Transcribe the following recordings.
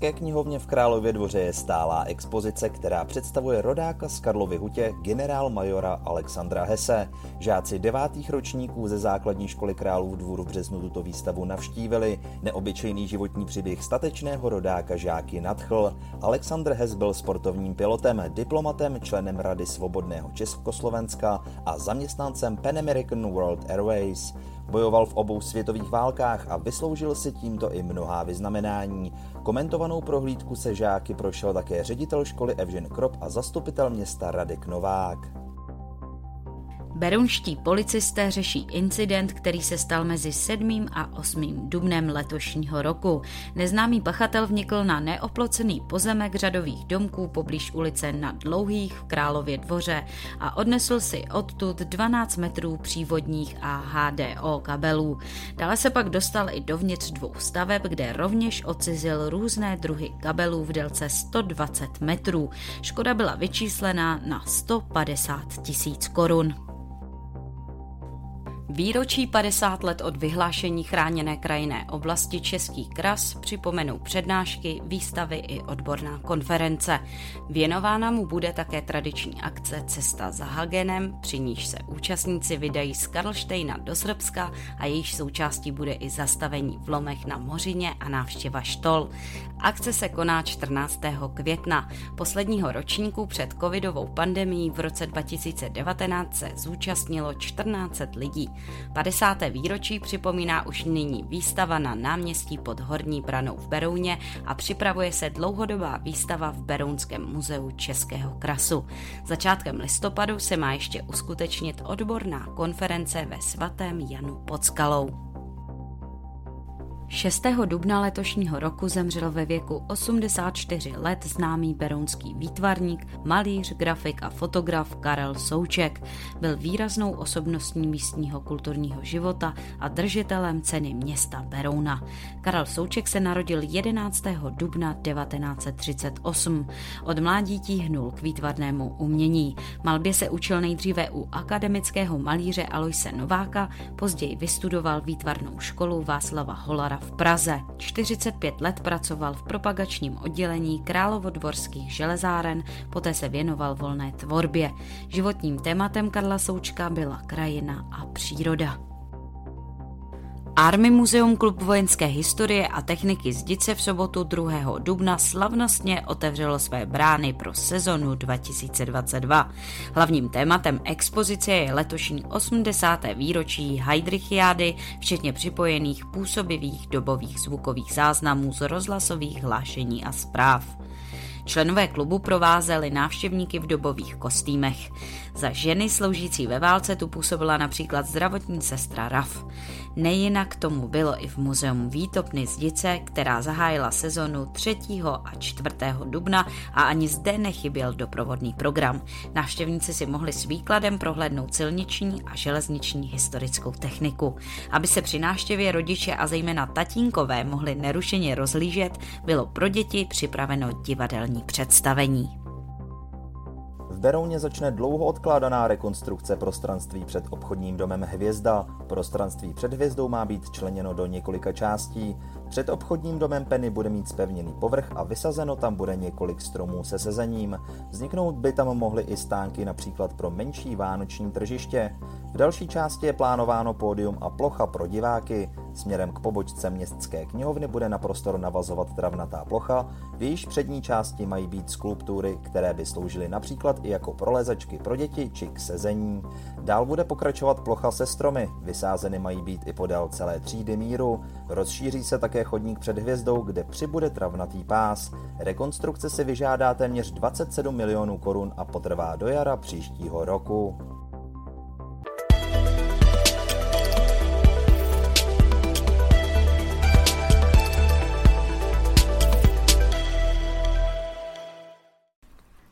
Městské knihovně v Králově dvoře je stálá expozice, která představuje rodáka z Karlovy hutě generál majora Alexandra Hese. Žáci devátých ročníků ze základní školy Králův dvůr v březnu tuto výstavu navštívili. Neobyčejný životní příběh statečného rodáka žáky nadchl. Alexandr Hes byl sportovním pilotem, diplomatem, členem Rady svobodného Československa a zaměstnancem Pan American World Airways. Bojoval v obou světových válkách a vysloužil si tímto i mnohá vyznamenání. Komentovanou prohlídku se žáky prošel také ředitel školy Evžen Krop a zastupitel města Radek Novák. Berunští policisté řeší incident, který se stal mezi 7. a 8. dubnem letošního roku. Neznámý pachatel vnikl na neoplocený pozemek řadových domků poblíž ulice na Dlouhých v Králově dvoře a odnesl si odtud 12 metrů přívodních a HDO kabelů. Dále se pak dostal i dovnitř dvou staveb, kde rovněž odcizil různé druhy kabelů v délce 120 metrů. Škoda byla vyčíslena na 150 tisíc korun. Výročí 50 let od vyhlášení chráněné krajinné oblasti Český kras připomenou přednášky, výstavy i odborná konference. Věnována mu bude také tradiční akce Cesta za Hagenem, při níž se účastníci vydají z Karlštejna do Srbska a jejíž součástí bude i zastavení v Lomech na Mořině a návštěva Štol. Akce se koná 14. května. Posledního ročníku před covidovou pandemí v roce 2019 se zúčastnilo 14 lidí. 50. výročí připomíná už nyní výstava na náměstí pod Horní branou v Berouně a připravuje se dlouhodobá výstava v Berounském muzeu Českého krasu. Začátkem listopadu se má ještě uskutečnit odborná konference ve svatém Janu pod Skalou. 6. dubna letošního roku zemřel ve věku 84 let známý berounský výtvarník, malíř, grafik a fotograf Karel Souček. Byl výraznou osobností místního kulturního života a držitelem ceny města Berouna. Karel Souček se narodil 11. dubna 1938. Od mládí tíhnul k výtvarnému umění. Malbě se učil nejdříve u akademického malíře Aloise Nováka, později vystudoval výtvarnou školu Václava Holara v Praze. 45 let pracoval v propagačním oddělení Královodvorských železáren, poté se věnoval volné tvorbě. Životním tématem Karla Součka byla krajina a příroda. Army Muzeum Klub vojenské historie a techniky z Dice v sobotu 2. dubna slavnostně otevřelo své brány pro sezonu 2022. Hlavním tématem expozice je letošní 80. výročí Heidrichiády, včetně připojených působivých dobových zvukových záznamů z rozhlasových hlášení a zpráv. Členové klubu provázeli návštěvníky v dobových kostýmech. Za ženy sloužící ve válce tu působila například zdravotní sestra Raf. Nejinak tomu bylo i v muzeu Výtopny Zdice, která zahájila sezonu 3. a 4. dubna a ani zde nechyběl doprovodný program. Návštěvníci si mohli s výkladem prohlédnout silniční a železniční historickou techniku. Aby se při návštěvě rodiče a zejména tatínkové mohli nerušeně rozlížet, bylo pro děti připraveno divadelní představení. Berouně začne dlouho odkládaná rekonstrukce prostranství před obchodním domem Hvězda. Prostranství před hvězdou má být členěno do několika částí. Před obchodním domem Penny bude mít spevněný povrch a vysazeno tam bude několik stromů se sezením. Vzniknout by tam mohly i stánky například pro menší vánoční tržiště. V další části je plánováno pódium a plocha pro diváky. Směrem k pobočce městské knihovny bude na prostor navazovat travnatá plocha, v jejíž přední části mají být skulptury, které by sloužily například i jako prolezačky pro děti či k sezení. Dál bude pokračovat plocha se stromy, vysázeny mají být i podél celé třídy míru. Rozšíří se také chodník před hvězdou, kde přibude travnatý pás. Rekonstrukce si vyžádá téměř 27 milionů korun a potrvá do jara příštího roku.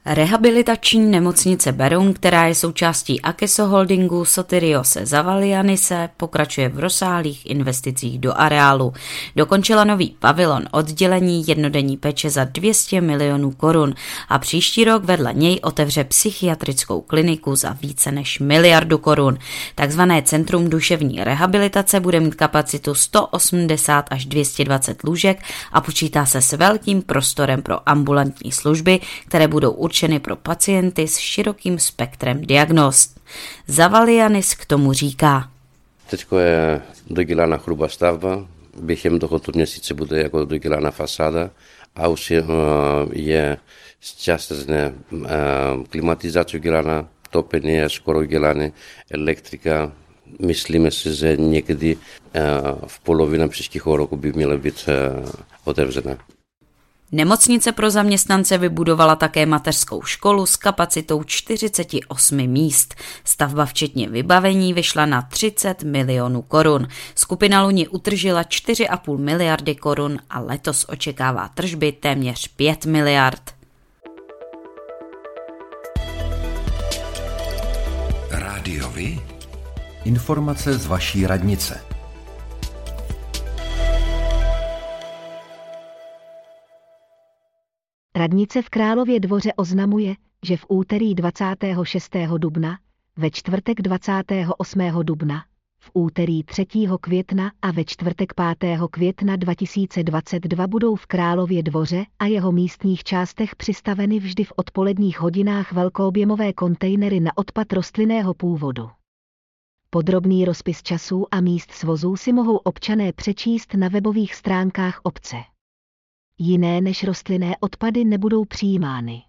Rehabilitační nemocnice Beroun, která je součástí Akeso Holdingu Sotiriose Zavalianise, pokračuje v rozsáhlých investicích do areálu. Dokončila nový pavilon oddělení jednodenní péče za 200 milionů korun a příští rok vedle něj otevře psychiatrickou kliniku za více než miliardu korun. Takzvané Centrum duševní rehabilitace bude mít kapacitu 180 až 220 lůžek a počítá se s velkým prostorem pro ambulantní služby, které budou určitě určeny pro pacienty s širokým spektrem diagnóz. Zavalianis k tomu říká. Teď je dodělána hrubá stavba, během tohoto měsíce bude jako dodělána fasáda a už je, je částečně klimatizace udělána, topení je skoro udělané, elektrika, myslíme si, že někdy v polovině příštího roku by měla být otevřena. Nemocnice pro zaměstnance vybudovala také mateřskou školu s kapacitou 48 míst. Stavba včetně vybavení vyšla na 30 milionů korun. Skupina Luni utržila 4,5 miliardy korun a letos očekává tržby téměř 5 miliard. Rádiovi? Informace z vaší radnice. Radnice v Králově dvoře oznamuje, že v úterý 26. dubna, ve čtvrtek 28. dubna, v úterý 3. května a ve čtvrtek 5. května 2022 budou v Králově dvoře a jeho místních částech přistaveny vždy v odpoledních hodinách velkoobjemové kontejnery na odpad rostlinného původu. Podrobný rozpis časů a míst svozů si mohou občané přečíst na webových stránkách obce jiné než rostlinné odpady nebudou přijímány.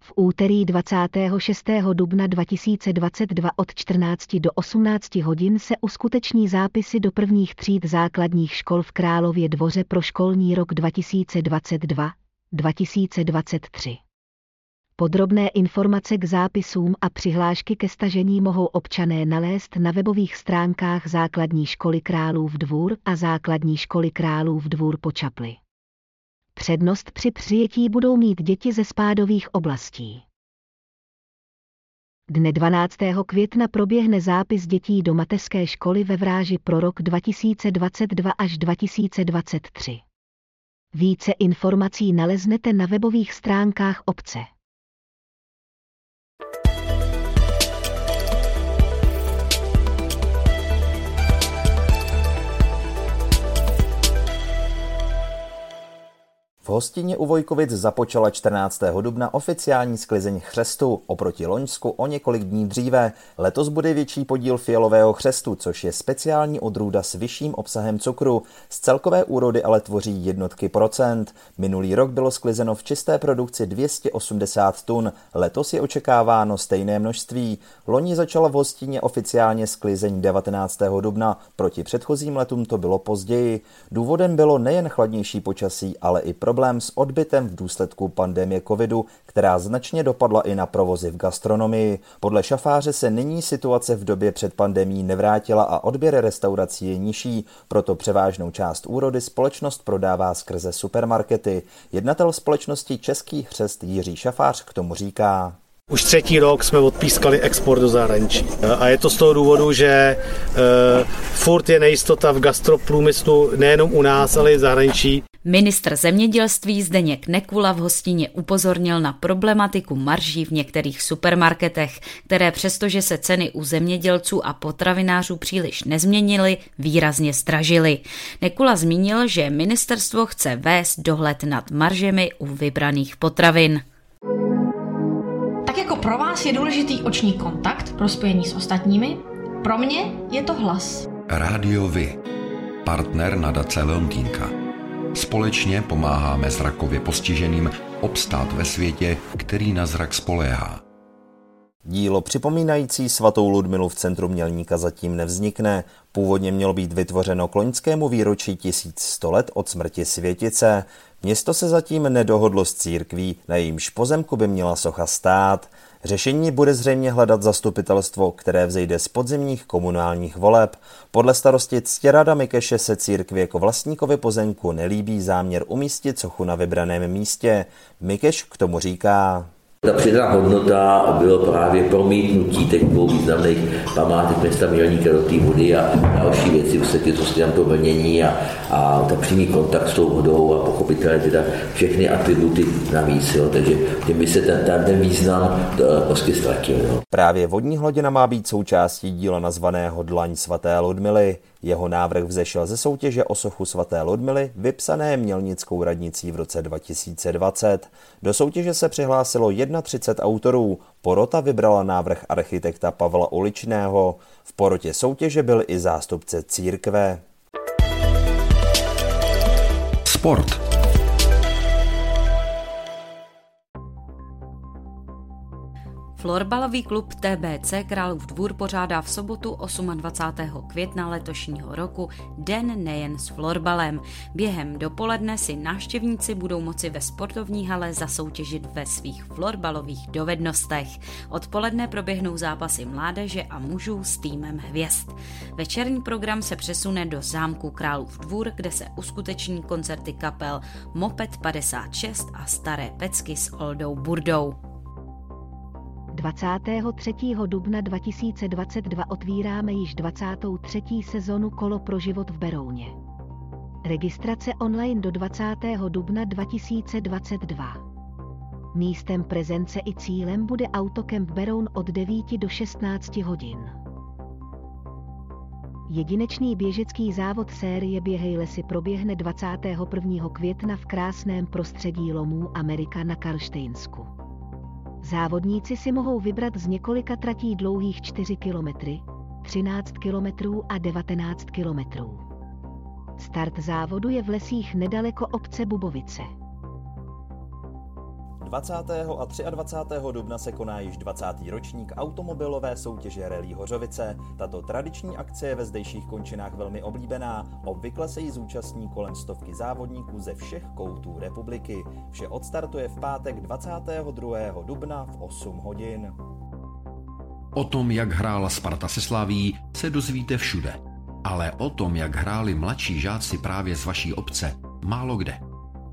V úterý 26. dubna 2022 od 14 do 18 hodin se uskuteční zápisy do prvních tříd základních škol v Králově dvoře pro školní rok 2022-2023. Podrobné informace k zápisům a přihlášky ke stažení mohou občané nalézt na webových stránkách Základní školy Králův dvůr a Základní školy Králův dvůr po Čapli. Přednost při přijetí budou mít děti ze spádových oblastí. Dne 12. května proběhne zápis dětí do mateřské školy ve Vráži pro rok 2022 až 2023. Více informací naleznete na webových stránkách obce. V hostině u Vojkovic započala 14. dubna oficiální sklizeň chřestu, oproti Loňsku o několik dní dříve. Letos bude větší podíl fialového chřestu, což je speciální odrůda s vyšším obsahem cukru. Z celkové úrody ale tvoří jednotky procent. Minulý rok bylo sklizeno v čisté produkci 280 tun, letos je očekáváno stejné množství. Loni začala v hostině oficiálně sklizeň 19. dubna, proti předchozím letům to bylo později. Důvodem bylo nejen chladnější počasí, ale i pro problém s odbytem v důsledku pandemie covidu, která značně dopadla i na provozy v gastronomii. Podle šafáře se nyní situace v době před pandemí nevrátila a odběr restaurací je nižší, proto převážnou část úrody společnost prodává skrze supermarkety. Jednatel společnosti Český hřest Jiří Šafář k tomu říká. Už třetí rok jsme odpískali export do zahraničí. A je to z toho důvodu, že uh, furt je nejistota v gastroprůmyslu nejenom u nás, ale i v zahraničí. Ministr zemědělství Zdeněk Nekula v hostině upozornil na problematiku marží v některých supermarketech, které přestože se ceny u zemědělců a potravinářů příliš nezměnily, výrazně stražily. Nekula zmínil, že ministerstvo chce vést dohled nad maržemi u vybraných potravin. Tak jako pro vás je důležitý oční kontakt pro spojení s ostatními, pro mě je to hlas. Rádio Vy, partner nadace Leontýnka. Společně pomáháme zrakově postiženým obstát ve světě, který na zrak spoléhá. Dílo připomínající svatou Ludmilu v centru Mělníka zatím nevznikne. Původně mělo být vytvořeno k loňskému výročí 1100 let od smrti světice. Město se zatím nedohodlo s církví, na jejímž pozemku by měla socha stát. Řešení bude zřejmě hledat zastupitelstvo, které vzejde z podzimních komunálních voleb. Podle starosti Ctěrada Mikeše se církvi jako vlastníkovi pozemku nelíbí záměr umístit sochu na vybraném místě. Mikeš k tomu říká. Ta přidaná hodnota bylo právě promítnutí těch dvou významných památek města Mělníka do té vody a další věci, vlastně co se tam to vlnění a, a ta přímý kontakt s tou vodou a pochopitelně teda všechny atributy navíc, jo, takže tím by se ten, ten, ten význam eh, prostě ztratil. Jo. Právě vodní hladina má být součástí díla nazvaného Dlaň svaté Ludmily. Jeho návrh vzešel ze soutěže o sochu svaté Ludmily, vypsané Mělnickou radnicí v roce 2020. Do soutěže se přihlásilo 31 autorů. Porota vybrala návrh architekta Pavla Uličného. V porotě soutěže byl i zástupce církve. Sport. Florbalový klub TBC Králův dvůr pořádá v sobotu 28. května letošního roku Den nejen s florbalem. Během dopoledne si návštěvníci budou moci ve sportovní hale zasoutěžit ve svých florbalových dovednostech. Odpoledne proběhnou zápasy mládeže a mužů s týmem hvězd. Večerní program se přesune do zámku Králův dvůr, kde se uskuteční koncerty kapel Moped 56 a Staré pecky s Oldou Burdou. 23. dubna 2022 otvíráme již 23. sezonu Kolo pro život v Berouně. Registrace online do 20. dubna 2022. Místem prezence i cílem bude Autokemp Beroun od 9 do 16 hodin. Jedinečný běžecký závod série Běhej lesy proběhne 21. května v krásném prostředí lomů Amerika na Karlštejnsku. Závodníci si mohou vybrat z několika tratí dlouhých 4 km, 13 km a 19 km. Start závodu je v lesích nedaleko obce Bubovice. 20. a 23. dubna se koná již 20. ročník automobilové soutěže Rally Hořovice. Tato tradiční akce je ve zdejších končinách velmi oblíbená. Obvykle se jí zúčastní kolem stovky závodníků ze všech koutů republiky. Vše odstartuje v pátek 22. dubna v 8 hodin. O tom, jak hrála Sparta se Slaví, se dozvíte všude. Ale o tom, jak hráli mladší žáci právě z vaší obce, málo kde.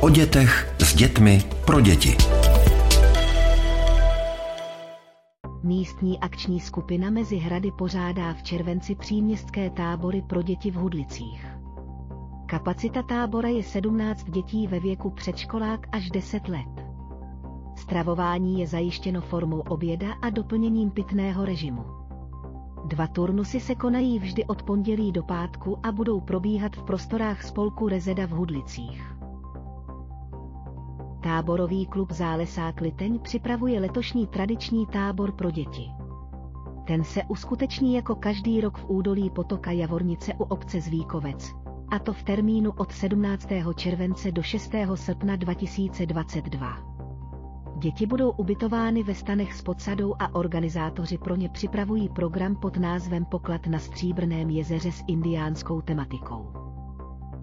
O dětech s dětmi pro děti. Místní akční skupina mezi hrady pořádá v červenci příměstské tábory pro děti v Hudlicích. Kapacita tábora je 17 dětí ve věku předškolák až 10 let. Stravování je zajištěno formou oběda a doplněním pitného režimu. Dva turnusy se konají vždy od pondělí do pátku a budou probíhat v prostorách spolku Rezeda v Hudlicích. Táborový klub Zálesák Liteň připravuje letošní tradiční tábor pro děti. Ten se uskuteční jako každý rok v údolí potoka Javornice u obce Zvíkovec, a to v termínu od 17. července do 6. srpna 2022. Děti budou ubytovány ve stanech s podsadou a organizátoři pro ně připravují program pod názvem Poklad na Stříbrném jezeře s indiánskou tematikou.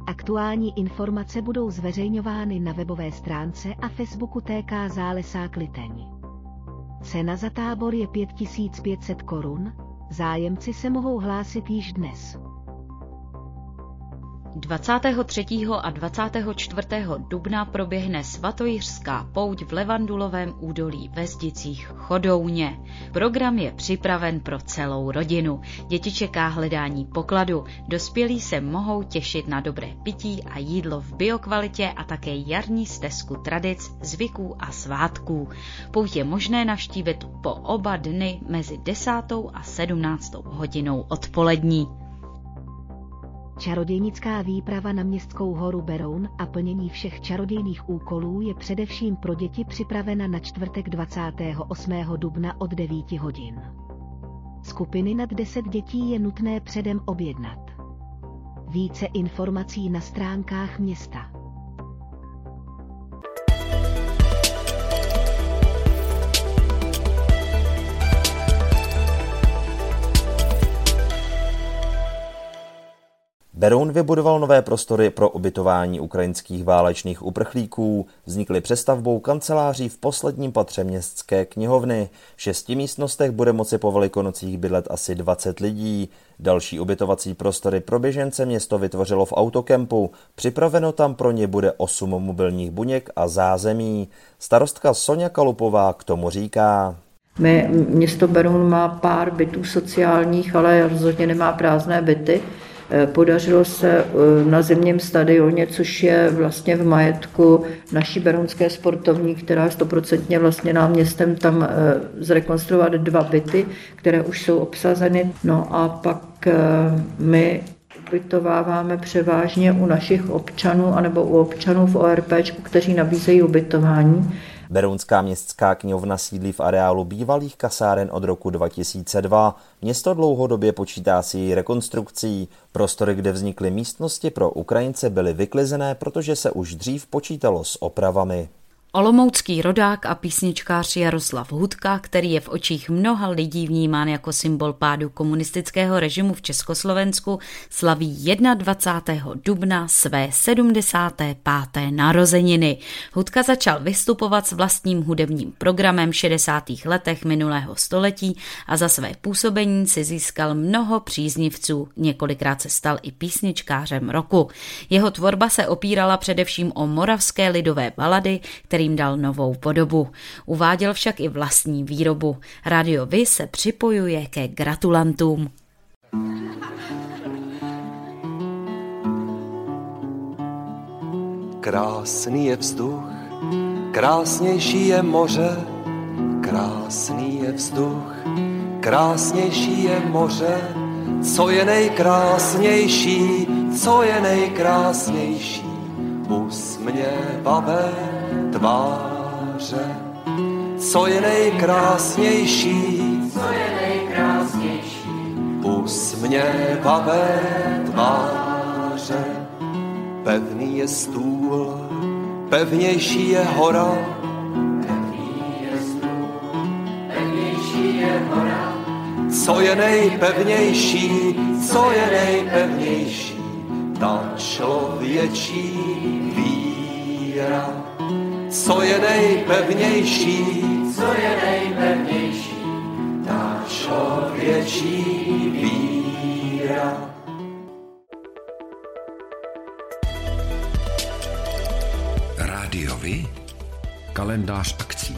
Aktuální informace budou zveřejňovány na webové stránce a Facebooku TK Zálesák Liteň. Cena za tábor je 5500 korun, zájemci se mohou hlásit již dnes. 23. a 24. dubna proběhne svatojiřská pouť v Levandulovém údolí ve Zdicích Chodouně. Program je připraven pro celou rodinu. Děti čeká hledání pokladu. Dospělí se mohou těšit na dobré pití a jídlo v biokvalitě a také jarní stezku tradic, zvyků a svátků. Pouť je možné navštívit po oba dny mezi 10. a 17. hodinou odpolední. Čarodějnická výprava na městskou horu Beroun a plnění všech čarodějných úkolů je především pro děti připravena na čtvrtek 28. dubna od 9 hodin. Skupiny nad 10 dětí je nutné předem objednat. Více informací na stránkách města. Beroun vybudoval nové prostory pro ubytování ukrajinských válečných uprchlíků. Vznikly přestavbou kanceláří v posledním patře městské knihovny. V šesti místnostech bude moci po velikonocích bydlet asi 20 lidí. Další ubytovací prostory pro běžence město vytvořilo v autokempu. Připraveno tam pro ně bude 8 mobilních buněk a zázemí. Starostka Sonja Kalupová k tomu říká. My, město Beroun má pár bytů sociálních, ale rozhodně nemá prázdné byty. Eh, podařilo se eh, na zimním stadioně, což je vlastně v majetku naší berounské sportovní, která je stoprocentně vlastně nám městem tam eh, zrekonstruovat dva byty, které už jsou obsazeny. No a pak my ubytováváme převážně u našich občanů anebo u občanů v ORP, kteří nabízejí ubytování. Berounská městská knihovna sídlí v areálu bývalých kasáren od roku 2002. Město dlouhodobě počítá s její rekonstrukcí. Prostory, kde vznikly místnosti pro Ukrajince, byly vyklizené, protože se už dřív počítalo s opravami. Olomoucký rodák a písničkář Jaroslav Hudka, který je v očích mnoha lidí vnímán jako symbol pádu komunistického režimu v Československu, slaví 21. dubna své 75. narozeniny. Hudka začal vystupovat s vlastním hudebním programem v 60. letech minulého století a za své působení si získal mnoho příznivců. Několikrát se stal i písničkářem roku. Jeho tvorba se opírala především o moravské lidové balady, který kterým dal novou podobu. Uváděl však i vlastní výrobu. Radio Vy se připojuje ke gratulantům. Krásný je vzduch, krásnější je moře, krásný je vzduch, krásnější je moře, co je nejkrásnější, co je nejkrásnější, usměvavé tváře. Co je nejkrásnější? Co je nejkrásnější? Usměvavé tváře. Pevný je stůl, pevnější je hora. Pevný je stůl, pevnější je hora. Co je nejpevnější? Co je nejpevnější? Ta člověčí víra co je nejpevnější, co je nejpevnější, ta člověčí víra. Rádiovi kalendář akcí.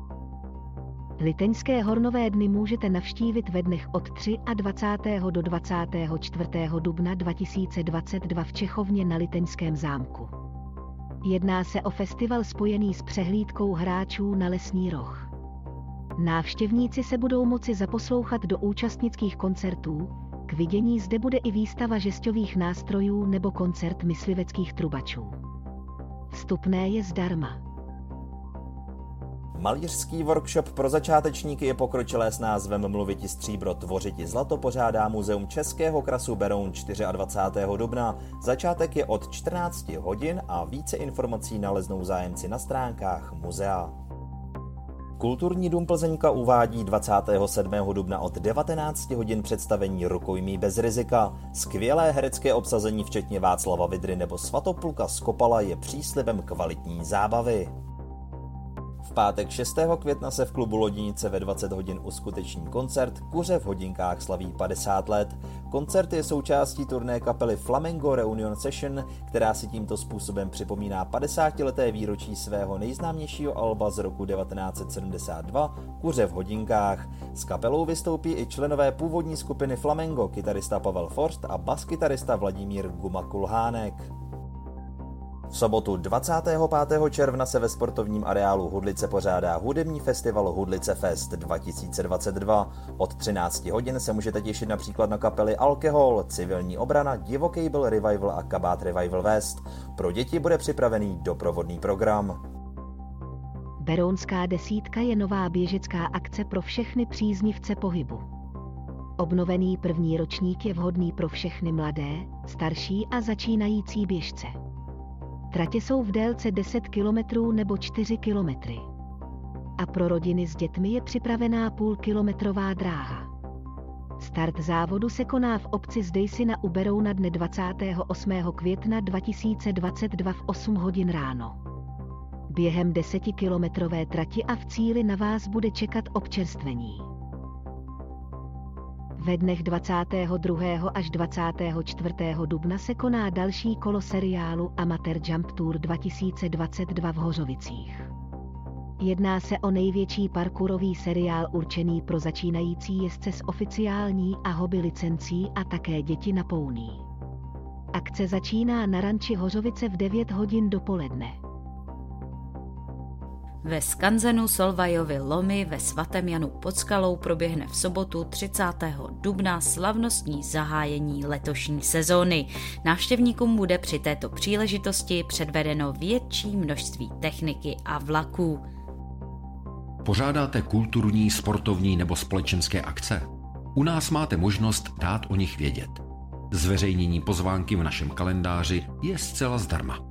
Liteňské hornové dny můžete navštívit ve dnech od 23. do 24. dubna 2022 v Čechovně na Liteňském zámku. Jedná se o festival spojený s přehlídkou hráčů na lesní roh. Návštěvníci se budou moci zaposlouchat do účastnických koncertů, k vidění zde bude i výstava žestových nástrojů nebo koncert mysliveckých trubačů. Vstupné je zdarma. Malířský workshop pro začátečníky je pokročilé s názvem Mluviti stříbro, tvořiti zlato pořádá Muzeum Českého krasu Beroun 24. dubna. Začátek je od 14 hodin a více informací naleznou zájemci na stránkách muzea. Kulturní dům Plzeňka uvádí 27. dubna od 19 hodin představení Rukojmí bez rizika. Skvělé herecké obsazení včetně Václava Vidry nebo Svatopluka Skopala je příslibem kvalitní zábavy. V pátek 6. května se v klubu Lodinice ve 20 hodin uskuteční koncert Kuře v hodinkách slaví 50 let. Koncert je součástí turné kapely Flamengo Reunion Session, která si tímto způsobem připomíná 50 leté výročí svého nejznámějšího alba z roku 1972 Kuře v hodinkách. S kapelou vystoupí i členové původní skupiny Flamengo, kytarista Pavel Forst a baskytarista Vladimír Guma Kulhánek. V sobotu 25. června se ve sportovním areálu Hudlice pořádá hudební festival Hudlice Fest 2022. Od 13 hodin se můžete těšit například na kapely Alkohol, Civilní obrana, Divokejbl Revival a Kabát Revival West. Pro děti bude připravený doprovodný program. Berounská desítka je nová běžecká akce pro všechny příznivce pohybu. Obnovený první ročník je vhodný pro všechny mladé, starší a začínající běžce. Tratě jsou v délce 10 km nebo 4 km. A pro rodiny s dětmi je připravená půlkilometrová dráha. Start závodu se koná v obci Zdejsi na Uberou na dne 28. května 2022 v 8 hodin ráno. Během desetikilometrové trati a v cíli na vás bude čekat občerstvení. Ve dnech 22. až 24. dubna se koná další kolo seriálu Amateur Jump Tour 2022 v Hořovicích. Jedná se o největší parkourový seriál určený pro začínající jezdce s oficiální a hobby licencí a také děti na pouní. Akce začíná na ranči Hořovice v 9 hodin dopoledne. Ve skanzenu Solvajovy lomy ve svatém Janu pod skalou proběhne v sobotu 30. dubna slavnostní zahájení letošní sezóny. Návštěvníkům bude při této příležitosti předvedeno větší množství techniky a vlaků. Pořádáte kulturní, sportovní nebo společenské akce? U nás máte možnost dát o nich vědět. Zveřejnění pozvánky v našem kalendáři je zcela zdarma.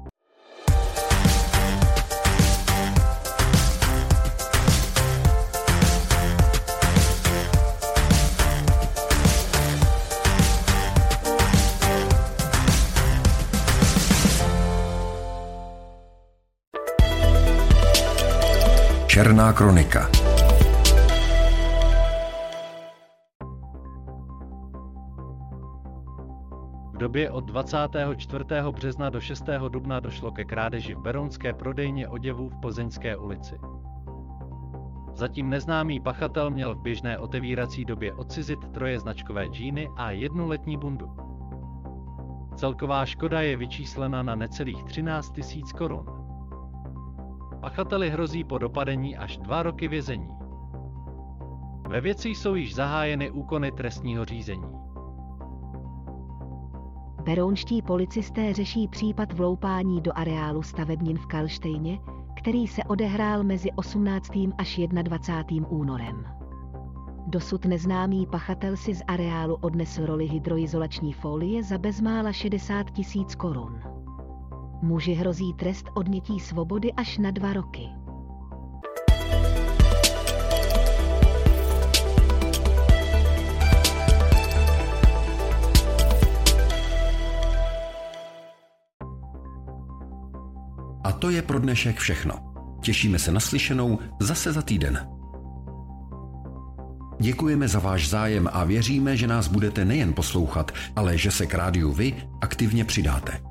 Černá kronika. V době od 24. března do 6. dubna došlo ke krádeži v Berounské prodejně oděvů v Plzeňské ulici. Zatím neznámý pachatel měl v běžné otevírací době odcizit troje značkové džíny a jednu letní bundu. Celková škoda je vyčíslena na necelých 13 tisíc korun. Pachateli hrozí po dopadení až dva roky vězení. Ve věci jsou již zahájeny úkony trestního řízení. Berounští policisté řeší případ vloupání do areálu stavebnin v Kalštejně, který se odehrál mezi 18. až 21. únorem. Dosud neznámý pachatel si z areálu odnesl roli hydroizolační folie za bezmála 60 tisíc korun. Muži hrozí trest odnětí svobody až na dva roky. A to je pro dnešek všechno. Těšíme se na slyšenou zase za týden. Děkujeme za váš zájem a věříme, že nás budete nejen poslouchat, ale že se k rádiu vy aktivně přidáte.